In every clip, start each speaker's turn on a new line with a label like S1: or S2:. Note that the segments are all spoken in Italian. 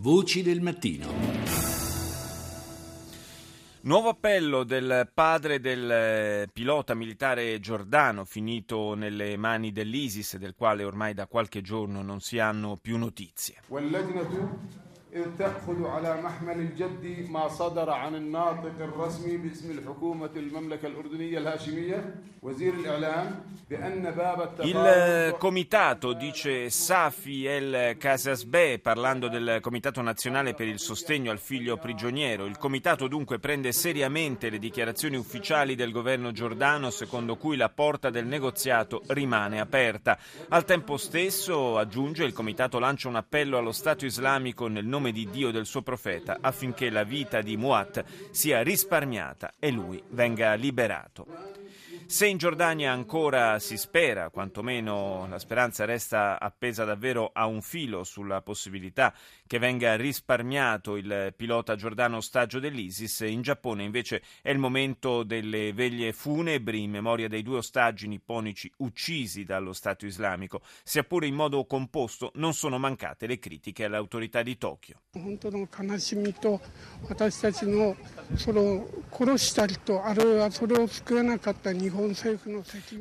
S1: Voci del mattino.
S2: Nuovo appello del padre del eh, pilota militare giordano finito nelle mani dell'ISIS, del quale ormai da qualche giorno non si hanno più notizie.
S3: إذ تأخذ على محمل الجد ما صدر عن الناطق الرسمي باسم الحكومة المملكة الأردنية الهاشمية وزير الإعلام بأن باب
S2: Il comitato, dice Safi El Casasbe, parlando del Comitato Nazionale per il Sostegno al Figlio Prigioniero, il comitato dunque prende seriamente le dichiarazioni ufficiali del governo giordano secondo cui la porta del negoziato rimane aperta. Al tempo stesso, aggiunge, il comitato lancia un appello allo Stato islamico nel nome nome di Dio del suo profeta affinché la vita di Muat sia risparmiata e lui venga liberato. Se in Giordania ancora si spera, quantomeno la speranza resta appesa davvero a un filo sulla possibilità che venga risparmiato il pilota giordano ostaggio dell'ISIS, in Giappone invece è il momento delle veglie funebri in memoria dei due ostaggi nipponici uccisi dallo Stato islamico. Sia pure in modo composto, non sono mancate le critiche alle autorità di Tokyo.
S4: その殺したりとあるいはそれを救えなかった日本政府の責任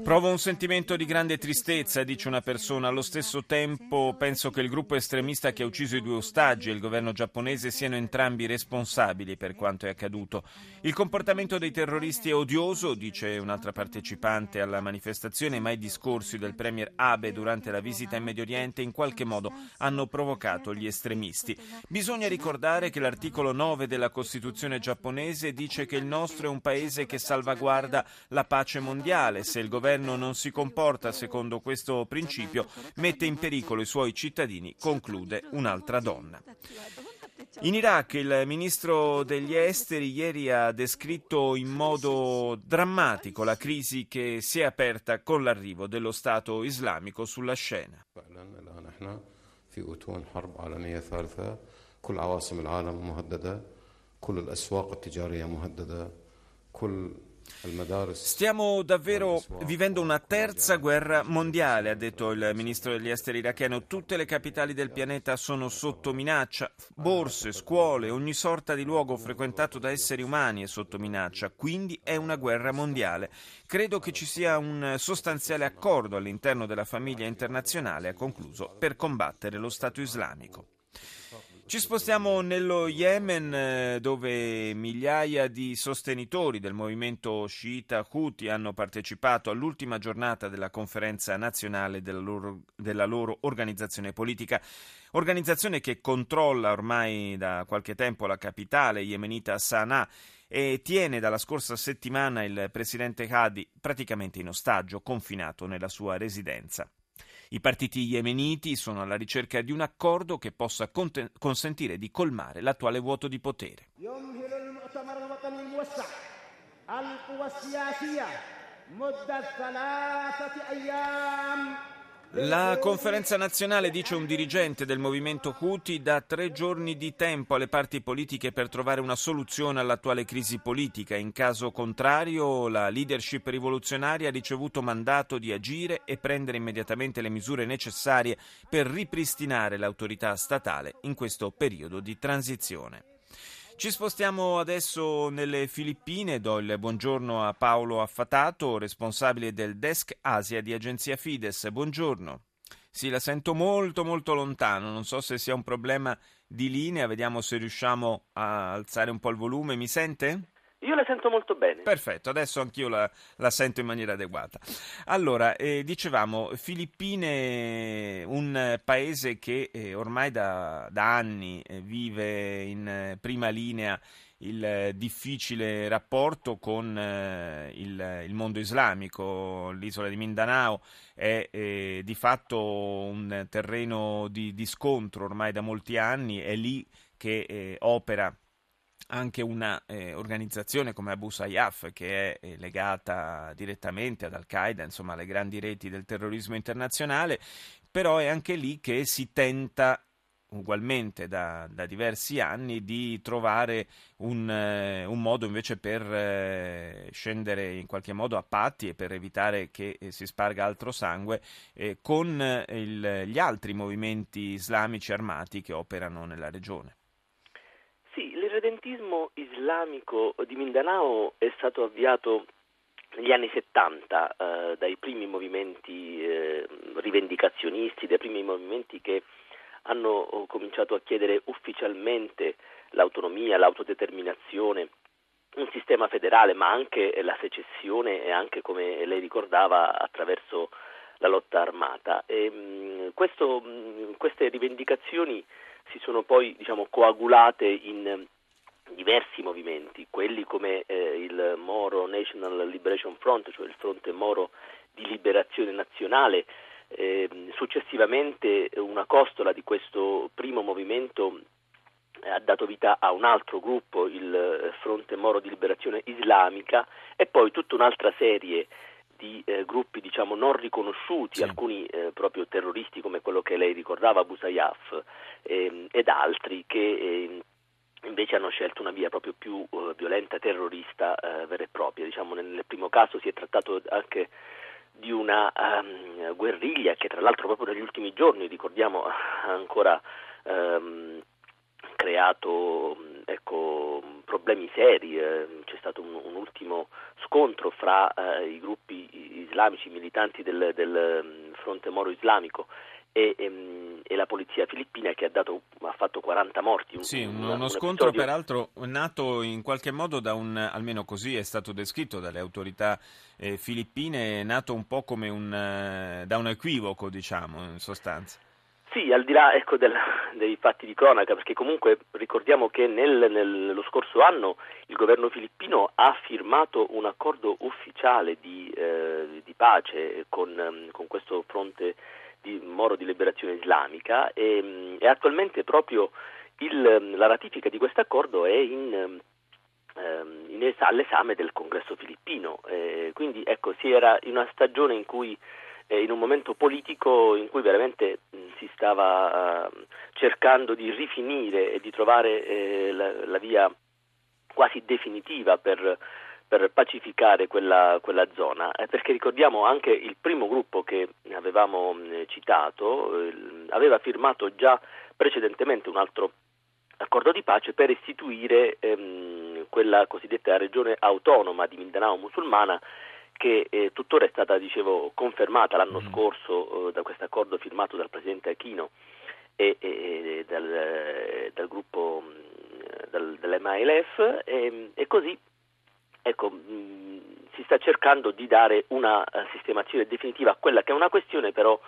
S2: Provo un sentimento di grande tristezza, dice una persona. Allo stesso tempo penso che il gruppo estremista che ha ucciso i due ostaggi e il governo giapponese siano entrambi responsabili per quanto è accaduto. Il comportamento dei terroristi è odioso, dice un'altra partecipante alla manifestazione, ma i discorsi del premier Abe durante la visita in Medio Oriente in qualche modo hanno provocato gli estremisti. Bisogna ricordare che l'articolo 9 della Costituzione giapponese dice che il nostro è un paese che salvaguarda la pace mondiale. Se il governo non si comporta secondo questo principio, mette in pericolo i suoi cittadini, conclude un'altra donna. In Iraq il ministro degli esteri ieri ha descritto in modo drammatico la crisi che si è aperta con l'arrivo dello Stato islamico sulla scena.
S5: كل
S2: Stiamo davvero vivendo una terza guerra mondiale, ha detto il ministro degli esteri iracheno. Tutte le capitali del pianeta sono sotto minaccia, borse, scuole, ogni sorta di luogo frequentato da esseri umani è sotto minaccia, quindi è una guerra mondiale. Credo che ci sia un sostanziale accordo all'interno della famiglia internazionale, ha concluso, per combattere lo Stato islamico. Ci spostiamo nello Yemen eh, dove migliaia di sostenitori del movimento sciita Houthi hanno partecipato all'ultima giornata della conferenza nazionale della loro, della loro organizzazione politica, organizzazione che controlla ormai da qualche tempo la capitale yemenita Sana'a e tiene dalla scorsa settimana il presidente Hadi praticamente in ostaggio, confinato nella sua residenza. I partiti yemeniti sono alla ricerca di un accordo che possa conten- consentire di colmare l'attuale vuoto di potere. La conferenza nazionale, dice un dirigente del movimento Houthi, dà tre giorni di tempo alle parti politiche per trovare una soluzione all'attuale crisi politica. In caso contrario, la leadership rivoluzionaria ha ricevuto mandato di agire e prendere immediatamente le misure necessarie per ripristinare l'autorità statale in questo periodo di transizione. Ci spostiamo adesso nelle Filippine, do il buongiorno a Paolo Affatato, responsabile del desk Asia di agenzia Fides. Buongiorno. Sì, la sento molto molto lontano, non so se sia un problema di linea, vediamo se riusciamo a alzare un po' il volume. Mi sente?
S6: Sento molto bene.
S2: Perfetto, adesso anch'io la, la sento in maniera adeguata. Allora, eh, dicevamo, Filippine, un paese che eh, ormai da, da anni eh, vive in eh, prima linea il difficile rapporto con eh, il, il, mondo islamico. L'isola di Mindanao è eh, di fatto un terreno di, di, scontro ormai da molti anni, è lì che eh, opera anche un'organizzazione eh, come Abu Sayyaf che è eh, legata direttamente ad Al-Qaeda, insomma alle grandi reti del terrorismo internazionale, però è anche lì che si tenta ugualmente da, da, diversi anni di trovare un, eh, un modo invece per eh, scendere in qualche modo a patti e per evitare che eh, si sparga altro sangue eh, con il, gli altri movimenti islamici armati che operano nella regione.
S1: Sì, l'irredentismo islamico di Mindanao è stato avviato negli anni 70 eh, dai primi movimenti eh, rivendicazionisti, dai primi movimenti che hanno oh, cominciato a chiedere ufficialmente l'autonomia, l'autodeterminazione, un sistema federale, ma anche la secessione e anche, come lei ricordava, attraverso la lotta armata. E, mh, questo, mh, queste rivendicazioni si sono poi diciamo, coagulate in diversi movimenti, quelli come eh, il Moro National Liberation Front, cioè il fronte Moro di liberazione nazionale. Eh, successivamente una costola di questo primo movimento eh, ha dato vita a un altro gruppo, il eh, Fronte Moro di Liberazione Islamica, e poi tutta un'altra serie di eh, gruppi diciamo, non riconosciuti, sì. alcuni eh, proprio terroristi come quello che lei ricordava, Abu Sayyaf, ehm, ed altri che ehm, invece hanno scelto una via proprio più uh, violenta, terrorista, uh, vera e propria. Diciamo, nel, primo caso si è trattato anche di una um, guerriglia che tra l'altro proprio negli ultimi giorni, ricordiamo, ha ancora um, creato ecco, problemi seri, eh, c'è stato un, un, ultimo scontro fra eh, i gruppi islamici militanti del, del fronte moro islamico e, e, ehm, e, la polizia filippina che ha, dato, ha fatto 40 morti.
S2: Un, sì, un, uno un scontro episodio... peraltro nato in qualche modo da un, almeno così è stato descritto dalle autorità eh, filippine, nato un po' come un, eh, da un equivoco, diciamo, in sostanza.
S1: Sì, al di là ecco, del, dei fatti di cronaca, perché comunque ricordiamo che nel, nello scorso anno il governo filippino ha firmato un accordo ufficiale di, eh, di pace con, con questo fronte di Moro di Liberazione Islamica e, mm, e attualmente proprio il, la ratifica di questo accordo è in, ehm, in es- all'esame del congresso filippino. Eh, quindi ecco, si era in una stagione in cui eh, in un momento politico in cui veramente mh, mm, si stava uh, cercando di rifinire e di trovare eh, la, la, via quasi definitiva per per pacificare quella, quella zona, eh, perché ricordiamo anche il primo gruppo che avevamo mh, citato eh, aveva firmato già precedentemente un altro accordo di pace per istituire ehm, quella cosiddetta regione autonoma di Mindanao musulmana che eh, tuttora è stata dicevo, confermata l'anno mm. scorso eh, da questo accordo firmato dal presidente Aquino e, e dal, dal, gruppo dal, dell'MILF e, e così ecco, mh, mm, si sta cercando di dare una uh, sistemazione definitiva a quella che è una questione però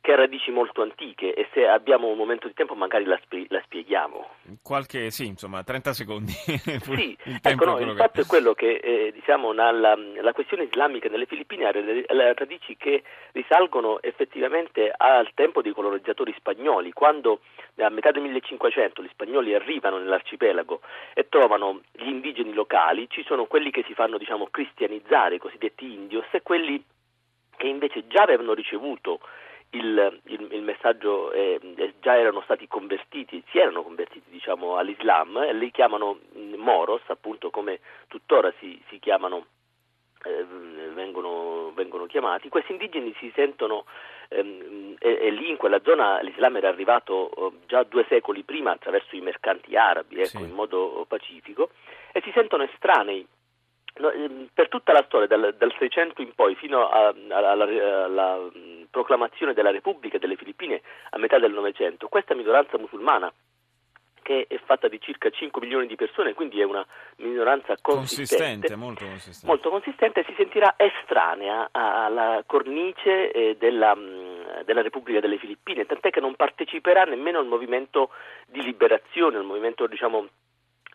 S1: che ha radici molto antiche e se abbiamo un momento di tempo magari la, spie- la spieghiamo.
S2: Qualche, sì, insomma, 30 secondi.
S1: sì, il, ecco, no, il fatto è quello che eh, diciamo, nella, la questione islamica nelle Filippine ha radici che risalgono effettivamente al tempo dei colonizzatori spagnoli, quando a metà del 1500 gli spagnoli arrivano nell'arcipelago e trovano gli indigeni locali, ci sono quelli che si fanno diciamo, cristianizzare, i cosiddetti indios, e quelli che invece già avevano ricevuto il, il, il messaggio eh, già erano stati convertiti, si erano convertiti diciamo, all'Islam e li chiamano mm, Moros, appunto come tuttora si, si chiamano, eh, vengono, vengono, chiamati. Questi indigeni si sentono ehm, e, e, lì in quella zona l'Islam era arrivato eh, già due secoli prima attraverso i mercanti arabi, ecco, sì. in modo pacifico, e si sentono estranei No, ehm, per tutta la storia, dal, dal 600 in poi, fino alla, alla, alla, proclamazione della Repubblica delle Filippine a metà del Novecento, questa minoranza musulmana, che è fatta di circa 5 milioni di persone, quindi è una minoranza consistente,
S2: consistente, molto, consistente.
S1: molto consistente, si sentirà estranea alla cornice eh, della, della, Repubblica delle Filippine, tant'è che non parteciperà nemmeno al movimento di liberazione, al movimento diciamo,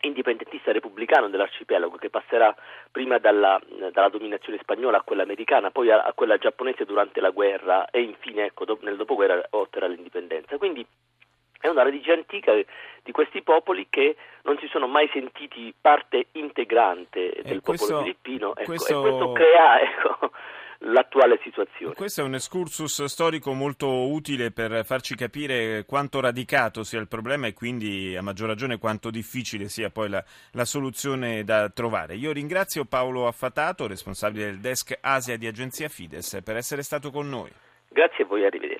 S1: indipendentista repubblicano dell'arcipelago che passerà prima dalla, dalla, dominazione spagnola a quella americana, poi a, a, quella giapponese durante la guerra e infine ecco, do, nel dopoguerra otterrà l'indipendenza. Quindi è una radice antica di questi popoli che non si sono mai sentiti parte integrante del questo, popolo filippino ecco, questo... e questo crea ecco, l'attuale situazione.
S2: Questo è un excursus storico molto utile per farci capire quanto radicato sia il problema e quindi a maggior ragione quanto difficile sia poi la, la soluzione da trovare. Io ringrazio Paolo Affatato, responsabile del desk Asia di Agenzia Fides, per essere stato con noi.
S1: Grazie a voi, arrivederci.